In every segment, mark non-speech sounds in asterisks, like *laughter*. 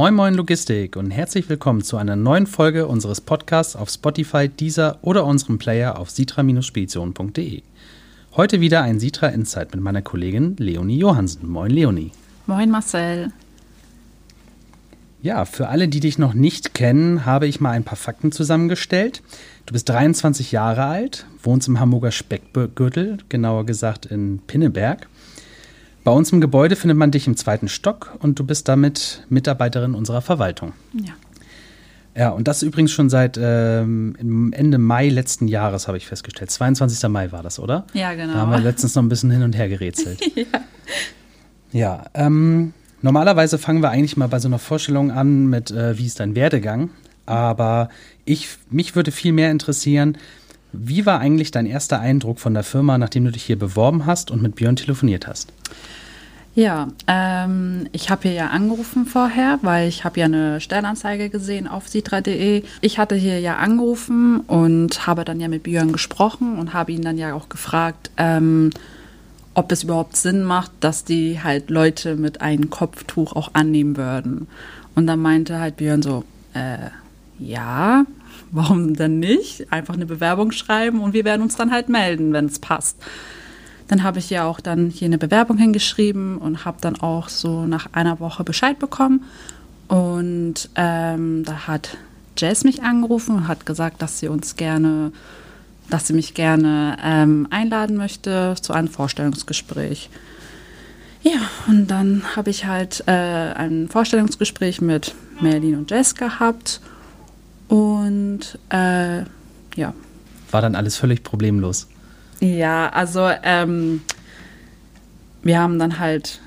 Moin Moin Logistik und herzlich willkommen zu einer neuen Folge unseres Podcasts auf Spotify, Deezer oder unserem Player auf sitra-spedition.de. Heute wieder ein Sitra Insight mit meiner Kollegin Leonie Johansen. Moin Leonie. Moin Marcel. Ja, für alle, die dich noch nicht kennen, habe ich mal ein paar Fakten zusammengestellt. Du bist 23 Jahre alt, wohnst im Hamburger Speckgürtel, genauer gesagt in Pinneberg. Bei uns im Gebäude findet man dich im zweiten Stock und du bist damit Mitarbeiterin unserer Verwaltung. Ja. Ja, und das übrigens schon seit ähm, Ende Mai letzten Jahres, habe ich festgestellt. 22. Mai war das, oder? Ja, genau. Da haben wir letztens noch ein bisschen hin und her gerätselt. *laughs* ja. Ja, ähm, normalerweise fangen wir eigentlich mal bei so einer Vorstellung an mit, äh, wie ist dein Werdegang? Aber ich, mich würde viel mehr interessieren, wie war eigentlich dein erster Eindruck von der Firma, nachdem du dich hier beworben hast und mit Björn telefoniert hast? Ja, ähm, ich habe hier ja angerufen vorher, weil ich habe ja eine Stellenanzeige gesehen auf sitra.de. Ich hatte hier ja angerufen und habe dann ja mit Björn gesprochen und habe ihn dann ja auch gefragt, ähm, ob es überhaupt Sinn macht, dass die halt Leute mit einem Kopftuch auch annehmen würden. Und dann meinte halt Björn so, äh, ja, warum denn nicht? Einfach eine Bewerbung schreiben und wir werden uns dann halt melden, wenn es passt. Dann habe ich ja auch dann hier eine Bewerbung hingeschrieben und habe dann auch so nach einer Woche Bescheid bekommen. Und ähm, da hat Jess mich angerufen und hat gesagt, dass sie uns gerne, dass sie mich gerne ähm, einladen möchte zu einem Vorstellungsgespräch. Ja, und dann habe ich halt äh, ein Vorstellungsgespräch mit Merlin und Jess gehabt. Und äh, ja. War dann alles völlig problemlos? Ja, also ähm, wir haben dann halt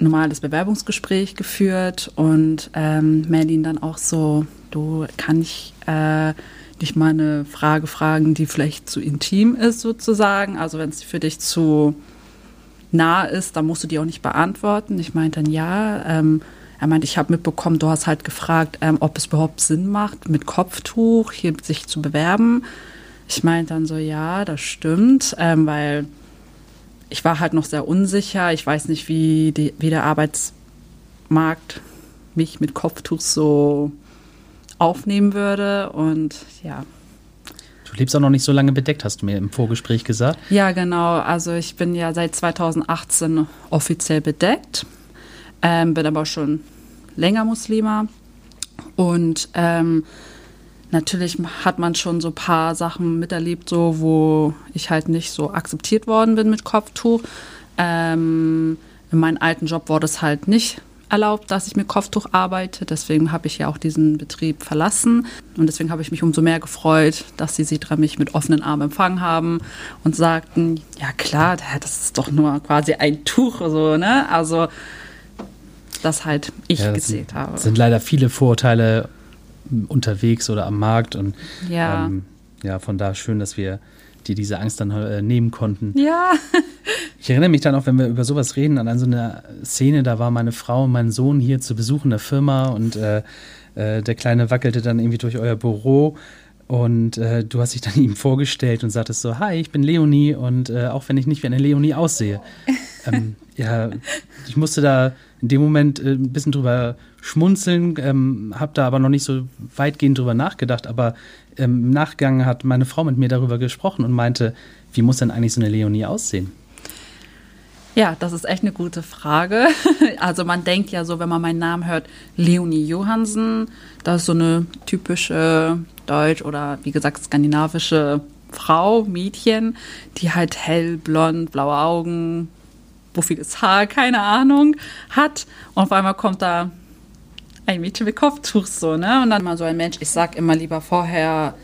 normales Bewerbungsgespräch geführt und ähm, Merlin dann auch so, du kann ich äh, dich mal eine Frage fragen, die vielleicht zu intim ist sozusagen. Also wenn es für dich zu nah ist, dann musst du die auch nicht beantworten. Ich meinte dann ja. Ähm, er meinte, ich habe mitbekommen, du hast halt gefragt, ähm, ob es überhaupt Sinn macht, mit Kopftuch hier sich zu bewerben. Ich meinte dann so, ja, das stimmt, ähm, weil ich war halt noch sehr unsicher. Ich weiß nicht, wie, die, wie der Arbeitsmarkt mich mit Kopftuch so aufnehmen würde. Und ja. Du lebst auch noch nicht so lange bedeckt, hast du mir im Vorgespräch gesagt. Ja, genau. Also ich bin ja seit 2018 offiziell bedeckt, ähm, bin aber schon länger Muslima. Und ähm, Natürlich hat man schon so ein paar Sachen miterlebt, so wo ich halt nicht so akzeptiert worden bin mit Kopftuch. Ähm, in meinem alten Job wurde es halt nicht erlaubt, dass ich mit Kopftuch arbeite. Deswegen habe ich ja auch diesen Betrieb verlassen. Und deswegen habe ich mich umso mehr gefreut, dass die Sitra mich mit offenen Armen empfangen haben und sagten, ja klar, das ist doch nur quasi ein Tuch, so, ne? Also, das halt ich ja, gezählt sind, habe. Es sind leider viele Vorurteile unterwegs oder am Markt. Und ja, ähm, ja von da schön, dass wir dir diese Angst dann äh, nehmen konnten. Ja. Ich erinnere mich dann auch, wenn wir über sowas reden, an so eine Szene, da war meine Frau und mein Sohn hier zu Besuch in der Firma und äh, äh, der Kleine wackelte dann irgendwie durch euer Büro und äh, du hast dich dann *laughs* ihm vorgestellt und sagtest so, hi, ich bin Leonie und äh, auch wenn ich nicht wie eine Leonie aussehe. *laughs* ähm, ja, ich musste da in dem Moment äh, ein bisschen drüber schmunzeln, ähm, habe da aber noch nicht so weitgehend drüber nachgedacht. Aber ähm, im Nachgang hat meine Frau mit mir darüber gesprochen und meinte, wie muss denn eigentlich so eine Leonie aussehen? Ja, das ist echt eine gute Frage. *laughs* Also man denkt ja so, wenn man meinen Namen hört, Leonie Johansen, das ist so eine typische deutsch oder wie gesagt skandinavische Frau, Mädchen, die halt hell, blond, blaue Augen, wuffiges Haar, keine Ahnung, hat. Und auf einmal kommt da ein Mädchen mit Kopftuch so, ne? Und dann mal so ein Mensch, ich sag immer lieber vorher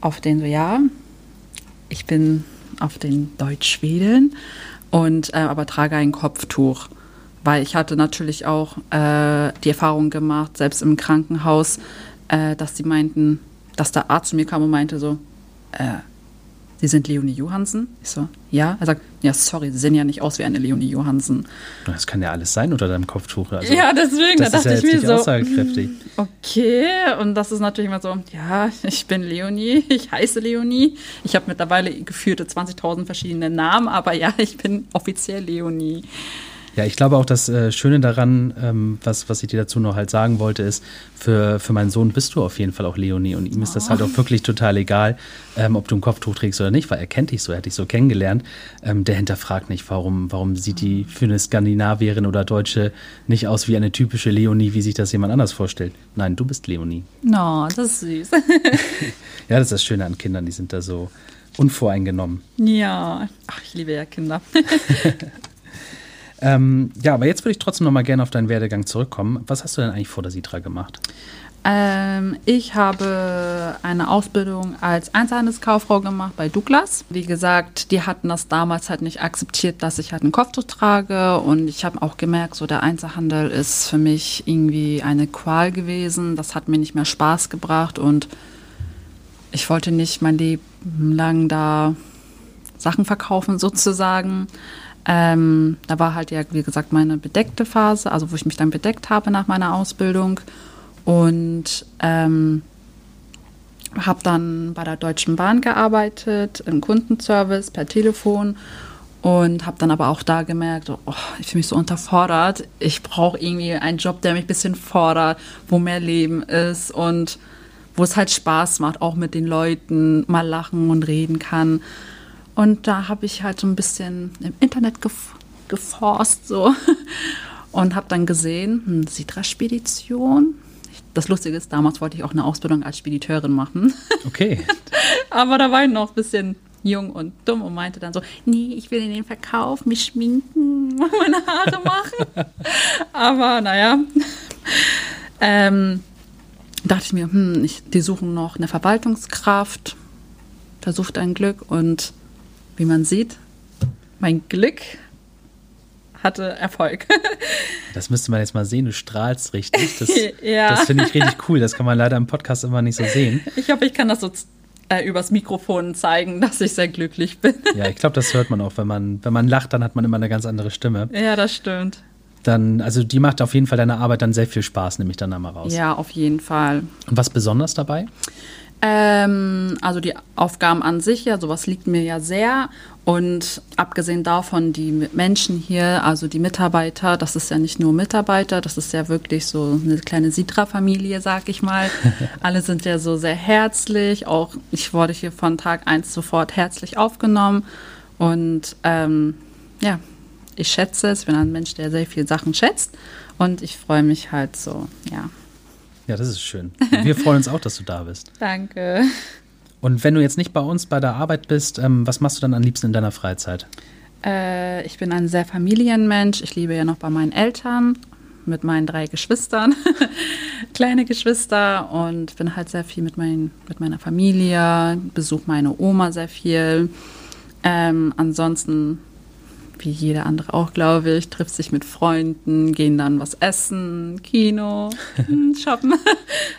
auf den so, ja, ich bin auf den Deutsch-Schweden und äh, aber trage ein Kopftuch. Weil ich hatte natürlich auch äh, die Erfahrung gemacht, selbst im Krankenhaus, äh, dass sie meinten, dass der Arzt zu mir kam und meinte so, äh, Sie sind Leonie Johansen? Ich so, ja. Er sagt, ja, sorry, Sie sehen ja nicht aus wie eine Leonie Johansen. Das kann ja alles sein unter deinem Kopftuch. Also, ja, deswegen, da dachte ja ich mir so. Aussagekräftig. Hm, okay, und das ist natürlich immer so, ja, ich bin Leonie, *laughs* ich heiße Leonie. Ich habe mittlerweile geführte 20.000 verschiedene Namen, aber ja, ich bin offiziell Leonie. Ja, ich glaube auch, das äh, Schöne daran, ähm, was, was ich dir dazu noch halt sagen wollte, ist, für, für meinen Sohn bist du auf jeden Fall auch Leonie und ihm ist das halt auch wirklich total egal, ähm, ob du ein Kopftuch trägst oder nicht, weil er kennt dich so, er hat dich so kennengelernt. Ähm, der hinterfragt nicht, warum, warum sieht die für eine Skandinavierin oder Deutsche nicht aus wie eine typische Leonie, wie sich das jemand anders vorstellt. Nein, du bist Leonie. No, das ist süß. *laughs* ja, das ist das Schöne an Kindern, die sind da so unvoreingenommen. Ja, ach, ich liebe ja Kinder. *laughs* Ähm, ja, aber jetzt würde ich trotzdem noch mal gerne auf deinen Werdegang zurückkommen. Was hast du denn eigentlich vor der Sitra gemacht? Ähm, ich habe eine Ausbildung als Einzelhandelskauffrau gemacht bei Douglas. Wie gesagt, die hatten das damals halt nicht akzeptiert, dass ich halt einen Kopftuch trage. Und ich habe auch gemerkt, so der Einzelhandel ist für mich irgendwie eine Qual gewesen. Das hat mir nicht mehr Spaß gebracht und ich wollte nicht mein Leben lang da Sachen verkaufen sozusagen. Ähm, da war halt ja, wie gesagt, meine bedeckte Phase, also wo ich mich dann bedeckt habe nach meiner Ausbildung. Und ähm, habe dann bei der Deutschen Bahn gearbeitet, im Kundenservice, per Telefon. Und habe dann aber auch da gemerkt, oh, ich fühle mich so unterfordert. Ich brauche irgendwie einen Job, der mich ein bisschen fordert, wo mehr Leben ist und wo es halt Spaß macht, auch mit den Leuten mal lachen und reden kann. Und da habe ich halt so ein bisschen im Internet gef geforst so *laughs* und habe dann gesehen, hm, Sitra-Spedition. Das Lustige ist, damals wollte ich auch eine Ausbildung als Spediteurin machen. *laughs* Okay. Aber da war ich noch ein bisschen jung und dumm und meinte dann so, nee, ich will in den Verkauf mich schminken, *laughs* meine Haare machen. Aber naja, ähm, dachte ich mir, hm, ich, die suchen noch eine Verwaltungskraft, versucht ein Glück und wie man sieht, mein Glück hatte Erfolg. *laughs* das müsste man jetzt mal sehen, du strahlst richtig. Das, *laughs* ja. das finde ich richtig cool. Das kann man leider im Podcast immer nicht so sehen. Ich hoffe, ich kann das so äh, übers Mikrofon zeigen, dass ich sehr glücklich bin. *laughs* Ja, ich glaube, das hört man auch. Wenn man, wenn man lacht, dann hat man immer eine ganz andere Stimme. Ja, das stimmt. Dann, also die macht auf jeden Fall deine Arbeit dann sehr viel Spaß, nehme ich dann einmal raus. Ja, auf jeden Fall. Und was besonders dabei? Ähm, also die Aufgaben an sich, ja, sowas liegt mir ja sehr. Und abgesehen davon, die Menschen hier, also die Mitarbeiter, das ist ja nicht nur Mitarbeiter, das ist ja wirklich so eine kleine Sitra-Familie, sag ich mal. *laughs* Alle sind ja so sehr herzlich. Auch ich wurde hier von Tag eins sofort herzlich aufgenommen. Und ähm, ja, ich schätze es. Ich bin ein Mensch, der sehr viele Sachen schätzt. Und ich freue mich halt so, ja, ja, das ist schön. Wir freuen uns auch, dass du da bist. *laughs* Danke. Und wenn du jetzt nicht bei uns bei der Arbeit bist, ähm, was machst du dann am liebsten in deiner Freizeit? Äh, ich bin ein sehr Familienmensch. Ich lebe ja noch bei meinen Eltern mit meinen drei Geschwistern, *laughs* kleine Geschwister und bin halt sehr viel mit, mein, mit meiner Familie, besuche meine Oma sehr viel. Ähm, ansonsten wie jeder andere auch, glaube ich, trifft sich mit Freunden, gehen dann was essen, Kino, *laughs* hm, shoppen.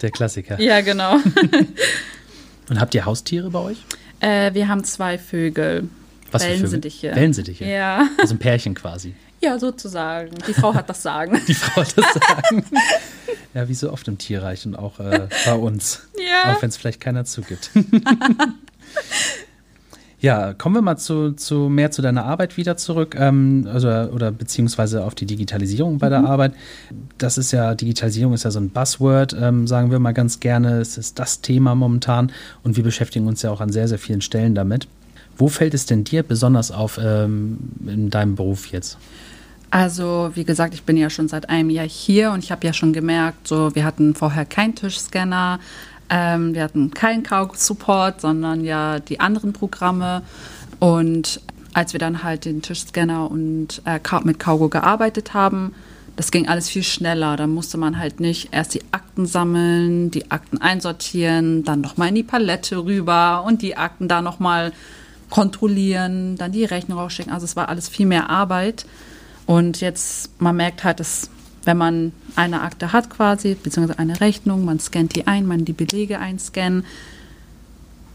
Der Klassiker. Ja, genau. *laughs* Und habt ihr Haustiere bei euch? Äh, wir haben zwei Vögel. Was Wellensittiche. Wellensittiche? Ja. Also ein Pärchen quasi. Ja, sozusagen. Die Frau hat das Sagen. *laughs* Die Frau hat das Sagen. ja, wie so oft im Tierreich und auch äh, bei uns. Ja. Auch wenn es vielleicht keiner zugibt. Ja, kommen wir mal zu, zu mehr zu deiner Arbeit wieder zurück, ähm, also, oder beziehungsweise auf die Digitalisierung bei der mhm. Arbeit. Das ist ja, Digitalisierung ist ja so ein Buzzword, ähm, sagen wir mal ganz gerne. Es ist das Thema momentan und wir beschäftigen uns ja auch an sehr, sehr vielen Stellen damit. Wo fällt es denn dir besonders auf ähm, in deinem Beruf jetzt? Also, wie gesagt, ich bin ja schon seit einem Jahr hier und ich habe ja schon gemerkt, so wir hatten vorher keinen Tischscanner, ähm, wir hatten keinen Kau-Support, sondern ja die anderen Programme. Und als wir dann halt den Tischscanner und äh, mit Kaugo gearbeitet haben, das ging alles viel schneller. Da musste man halt nicht erst die Akten sammeln, die Akten einsortieren, dann nochmal in die Palette rüber und die Akten da nochmal kontrollieren, dann die Rechnung rausschicken. Also es war alles viel mehr Arbeit. Und jetzt, man merkt halt, es wenn man eine Akte hat quasi, beziehungsweise eine Rechnung, man scannt die ein, man die Belege einscannen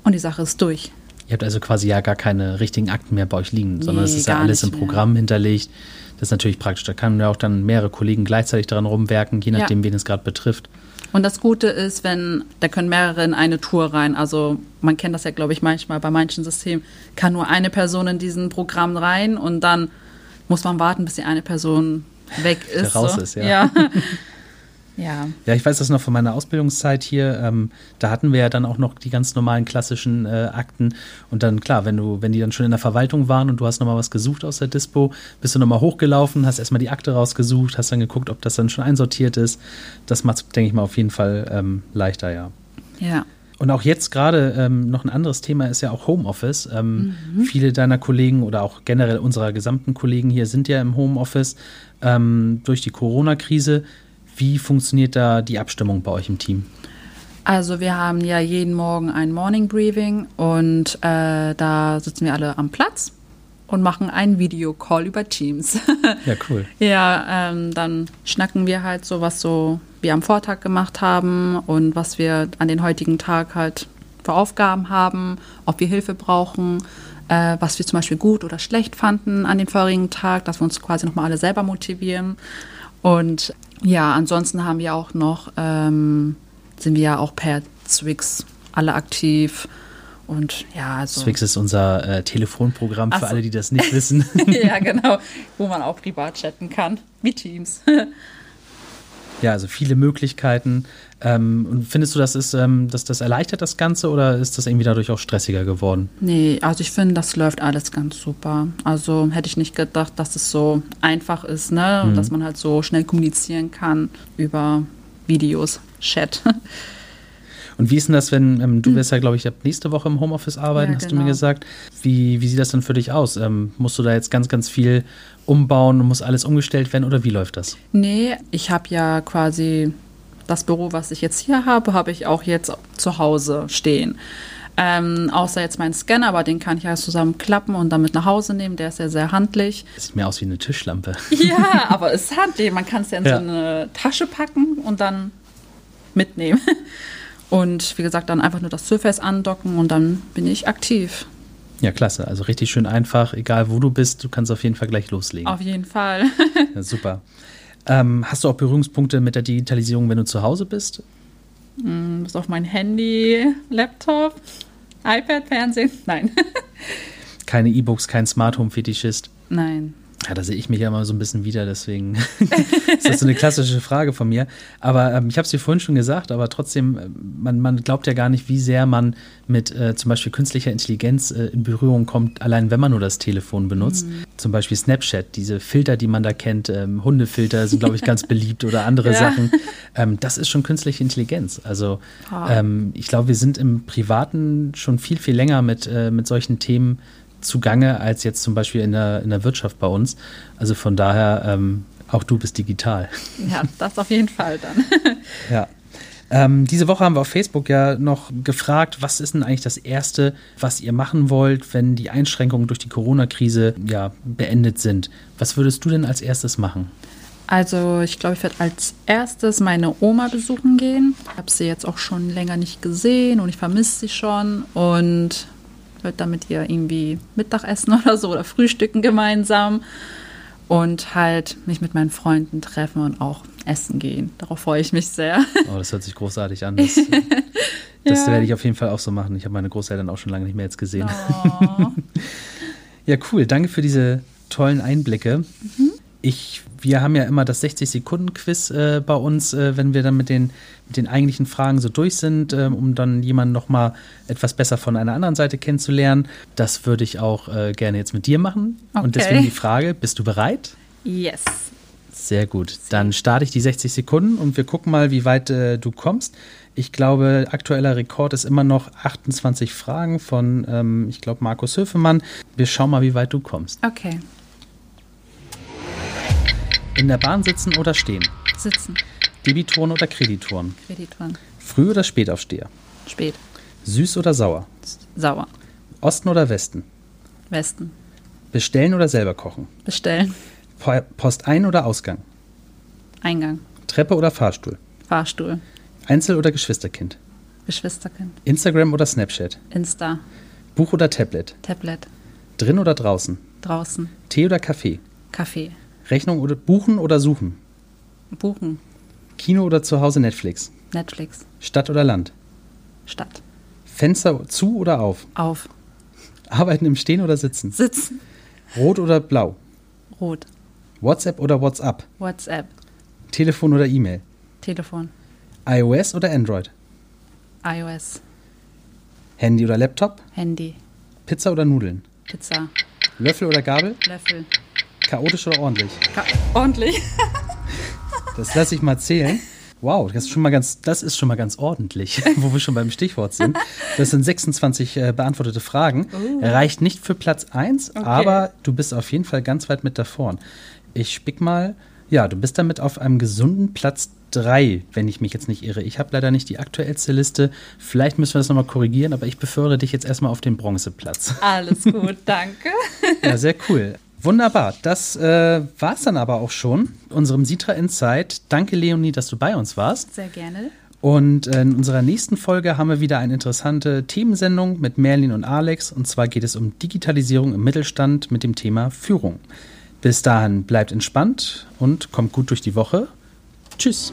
und die Sache ist durch. Ihr habt also quasi ja gar keine richtigen Akten mehr bei euch liegen, sondern nee, es ist ja alles im Programm mehr. hinterlegt. Das ist natürlich praktisch. Da kann ja auch dann mehrere Kollegen gleichzeitig daran rumwerken, je nachdem, ja. wen es gerade betrifft. Und das Gute ist, wenn, da können mehrere in eine Tour rein. Also man kennt das ja, glaube ich, manchmal bei manchen Systemen, kann nur eine Person in diesen Programm rein und dann muss man warten, bis die eine Person weg ist. raus so. ist, ja. Ja. *laughs* ja. Ja, ich weiß das noch von meiner Ausbildungszeit hier. Ähm, da hatten wir ja dann auch noch die ganz normalen klassischen äh, Akten. Und dann, klar, wenn du, wenn die dann schon in der Verwaltung waren und du hast nochmal was gesucht aus der Dispo, bist du nochmal hochgelaufen, hast erstmal die Akte rausgesucht, hast dann geguckt, ob das dann schon einsortiert ist. Das macht, denke ich mal, auf jeden Fall ähm, leichter, ja. Ja. Und auch jetzt gerade ähm, noch ein anderes Thema ist ja auch Homeoffice. Ähm, Viele deiner Kollegen oder auch generell unserer gesamten Kollegen hier sind ja im Homeoffice ähm, durch die Corona-Krise. Wie funktioniert da die Abstimmung bei euch im Team? Also wir haben ja jeden Morgen ein Morning Briefing und äh, da sitzen wir alle am Platz und machen einen Videocall über Teams. *laughs* Ja, cool. ja, ähm, dann schnacken wir halt so, was so wir am Vortag gemacht haben und was wir an den heutigen Tag halt für Aufgaben haben, ob wir Hilfe brauchen, äh, was wir zum Beispiel gut oder schlecht fanden an den vorigen Tag, dass wir uns quasi nochmal alle selber motivieren. Und ja, ansonsten haben wir auch noch, ähm, sind wir ja auch per Zwix alle aktiv. Und ja, also. Swix ist unser äh, Telefonprogramm Ach für alle, die das nicht wissen. *laughs* ja, *laughs* genau, wo man auch privat chatten kann, wie Teams. *laughs* ja, also viele Möglichkeiten. Ähm, und findest du, das ist, ähm, dass das erleichtert das Ganze oder ist das irgendwie dadurch auch stressiger geworden? Nee, also ich finde, das läuft alles ganz super. Also hätte ich nicht gedacht, dass es so einfach ist, ne? Und dass man halt so schnell kommunizieren kann über Videos, Chat. Und wie ist denn das, wenn ähm, du wirst ja, glaube ich, ab nächste Woche im Homeoffice arbeiten, Ja, hast du mir genau. gesagt. Wie, wie sieht das denn für dich aus? Ähm, musst du da jetzt ganz, ganz viel umbauen und muss alles umgestellt werden oder wie läuft das? nee, ich habe ja quasi das Büro, was ich jetzt hier habe, habe ich auch jetzt zu Hause stehen. Ähm, außer jetzt meinen Scanner, aber den kann ich ja zusammenklappen und dann mit nach Hause nehmen. Der ist ja sehr handlich. Das sieht mir aus wie eine Tischlampe. Ja, *laughs* aber es ist handlich. Man kann es ja in Ja. so eine Tasche packen und dann mitnehmen. Und wie gesagt, dann einfach nur das Surface andocken und dann bin ich aktiv. Ja, klasse. Also richtig schön einfach. Egal wo du bist, du kannst auf jeden Fall gleich loslegen. Auf jeden Fall. *laughs* Ja, super. Ähm, hast du auch Berührungspunkte mit der Digitalisierung, wenn du zu Hause bist? Das ist auf mein Handy, Laptop, iPad, Fernsehen. *laughs* Nein. *laughs* Keine E-Books, kein Smart Home Fetischist. Nein. Ja, da sehe ich mich ja immer so ein bisschen wieder, deswegen *laughs* ist das so eine klassische Frage von mir. Aber ähm, ich habe es dir vorhin schon gesagt, aber trotzdem, äh, man, man glaubt ja gar nicht, wie sehr man mit äh, zum Beispiel künstlicher Intelligenz äh, in Berührung kommt, allein wenn man nur das Telefon benutzt. Zum Beispiel Snapchat, diese Filter, die man da kennt, ähm, Hundefilter sind, glaube ich, ganz *laughs* beliebt oder andere Ja. Sachen. Ähm, das ist schon künstliche Intelligenz. Also ähm, ich glaube, wir sind im Privaten schon viel, viel länger mit, äh, mit solchen Themen zugange als jetzt zum Beispiel in der, in der Wirtschaft bei uns. Also von daher, ähm, auch du bist digital. Ja, das auf jeden Fall dann. *laughs* Ja. Ähm, diese Woche haben wir auf Facebook ja noch gefragt, was ist denn eigentlich das Erste, was ihr machen wollt, wenn die Einschränkungen durch die Corona-Krise ja beendet sind? Was würdest du denn als erstes machen? Also ich glaube, ich werde als erstes meine Oma besuchen gehen. Ich habe sie jetzt auch schon länger nicht gesehen und ich vermisse sie schon und werde dann mit ihr irgendwie Mittagessen *laughs* oder so oder frühstücken gemeinsam und halt mich mit meinen Freunden treffen und auch essen gehen. Darauf freue ich mich sehr. *laughs* Oh, das hört sich großartig an. Das, *laughs* das werde ich auf jeden Fall auch so machen. Ich habe meine Großeltern auch schon lange nicht mehr jetzt gesehen. Oh. Ja, cool. Danke für diese tollen Einblicke. Mhm. Ich, wir haben ja immer das 60-Sekunden-Quiz äh, bei uns, äh, wenn wir dann mit den, mit den eigentlichen Fragen so durch sind, ähm, um dann jemanden nochmal etwas besser von einer anderen Seite kennenzulernen. Das würde ich auch äh, gerne jetzt mit dir machen. Okay. Und deswegen die Frage, bist du bereit? Yes. Sehr gut. Dann starte ich die 60 Sekunden und wir gucken mal, wie weit äh, du kommst. Ich glaube, aktueller Rekord ist immer noch 28 Fragen von, ähm, ich glaube, Markus Höfemann. Wir schauen mal, wie weit du kommst. Okay. In der Bahn sitzen oder stehen? Sitzen. Debitoren oder Kreditoren? Kreditoren. Früh- oder Spätaufsteher? Spät. Süß oder sauer? Sauer. Osten oder Westen? Westen. Bestellen oder selber kochen? Bestellen. Po- Post ein- oder Ausgang? Eingang. Treppe oder Fahrstuhl? Fahrstuhl. Einzel- oder Geschwisterkind? Geschwisterkind. Instagram oder Snapchat? Insta. Buch oder Tablet? Tablet. Drin oder draußen? Draußen. Tee oder Kaffee? Kaffee. Rechnung oder buchen oder suchen? Buchen. Kino oder zu Hause Netflix? Netflix. Stadt oder Land? Stadt. Fenster zu oder auf? Auf. Arbeiten im Stehen oder Sitzen? Sitzen. Rot oder blau? Rot. WhatsApp oder WhatsApp? WhatsApp. Telefon oder E-Mail? Telefon. iOS oder Android? iOS. Handy oder Laptop? Handy. Pizza oder Nudeln? Pizza. Löffel oder Gabel? Löffel. Chaotisch oder ordentlich? Ka ordentlich. *laughs* Das lasse ich mal zählen. Wow, das ist schon mal ganz, das ist schon mal ganz ordentlich, *laughs* wo wir schon beim Stichwort sind. Das sind 26 äh, beantwortete Fragen. Oh. Reicht nicht für Platz 1, Okay. aber du bist auf jeden Fall ganz weit mit davor. Ich spick mal, ja, du bist damit auf einem gesunden Platz 3, wenn ich mich jetzt nicht irre. Ich habe leider nicht die aktuellste Liste. Vielleicht müssen wir das nochmal korrigieren, aber ich befördere dich jetzt erstmal auf den Bronzeplatz. Alles gut, *laughs* danke. Ja, sehr cool. Wunderbar. Das äh, war es dann aber auch schon. Unserem Sitra Insight. Danke, Leonie, dass du bei uns warst. Sehr gerne. Und in unserer nächsten Folge haben wir wieder eine interessante Themensendung mit Merlin und Alex. Und zwar geht es um Digitalisierung im Mittelstand mit dem Thema Führung. Bis dahin bleibt entspannt und kommt gut durch die Woche. Tschüss.